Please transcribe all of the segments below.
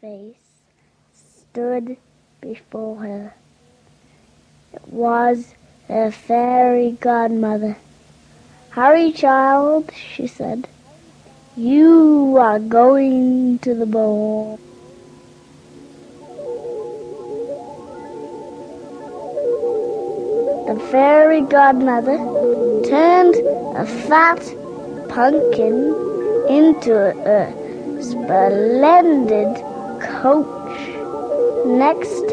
face stood before her. It was her fairy godmother. Hurry, child, she said. You are going to the ball. The fairy godmother turned a fat pumpkin into a splendid coach. Next,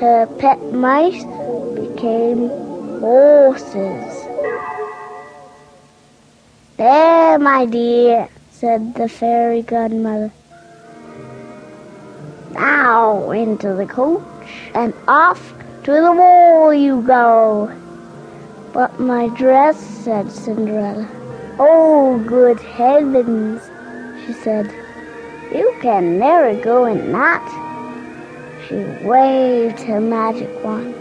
her pet mice became horses. There, my dear, said the fairy godmother. Now into the coach and off to the wall you go. But my dress, said Cinderella. Oh, good heavens, she said. You can never go in that. She waved her magic wand.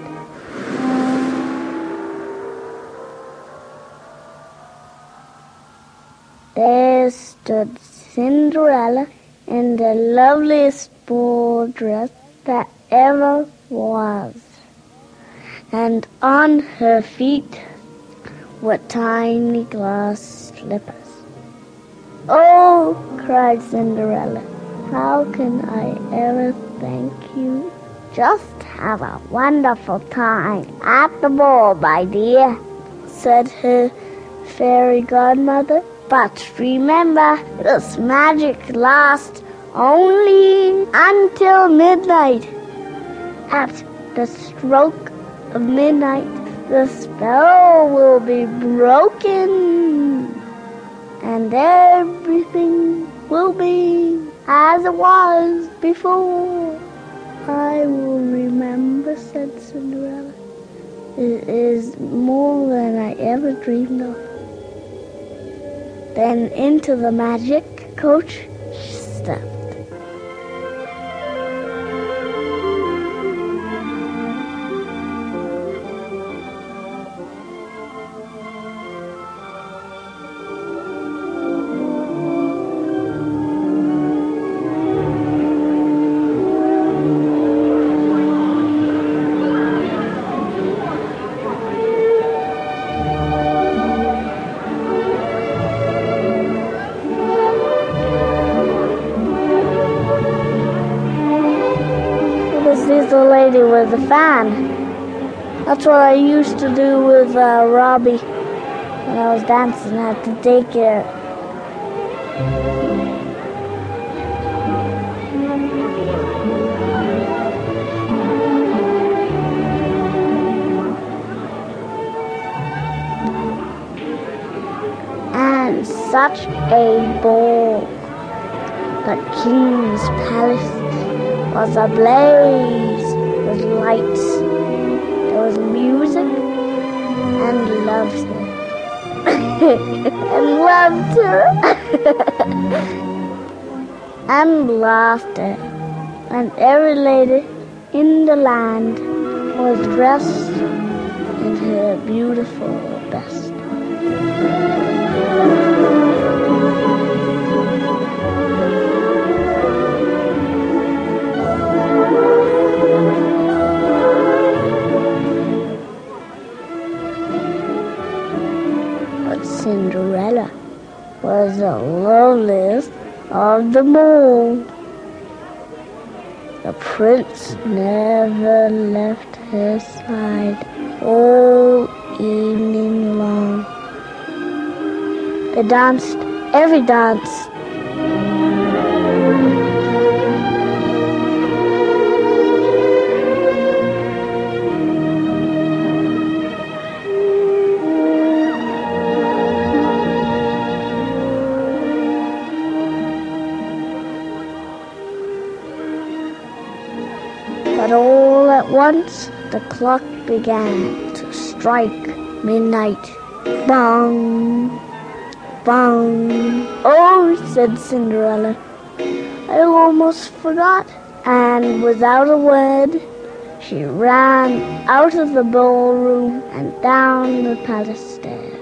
There stood Cinderella in the loveliest ball dress that ever was and on her feet were tiny glass slippers. Oh, cried Cinderella, how can I ever thank you? Just have a wonderful time at the ball, my dear, said her fairy godmother. But remember, this magic lasts only until midnight. At the stroke of midnight, the spell will be broken, and everything will be as it was before. I will remember, said Cinderella. It is more than I ever dreamed of. Then into the magic coach With the fan. That's what I used to do with uh, Robbie when I was dancing at the daycare. And such a ball. The king's palace was ablaze with lights. There was music and laughter. and laughter. and laughter. And every lady in the land was dressed in her beautiful best. Cinderella was the loveliest of them all. The prince never left her side all evening long. They danced every dance. But all at once the clock began to strike midnight. Bong! Bong! Oh, said Cinderella, I almost forgot. And without a word, she ran out of the ballroom and down the palace stairs.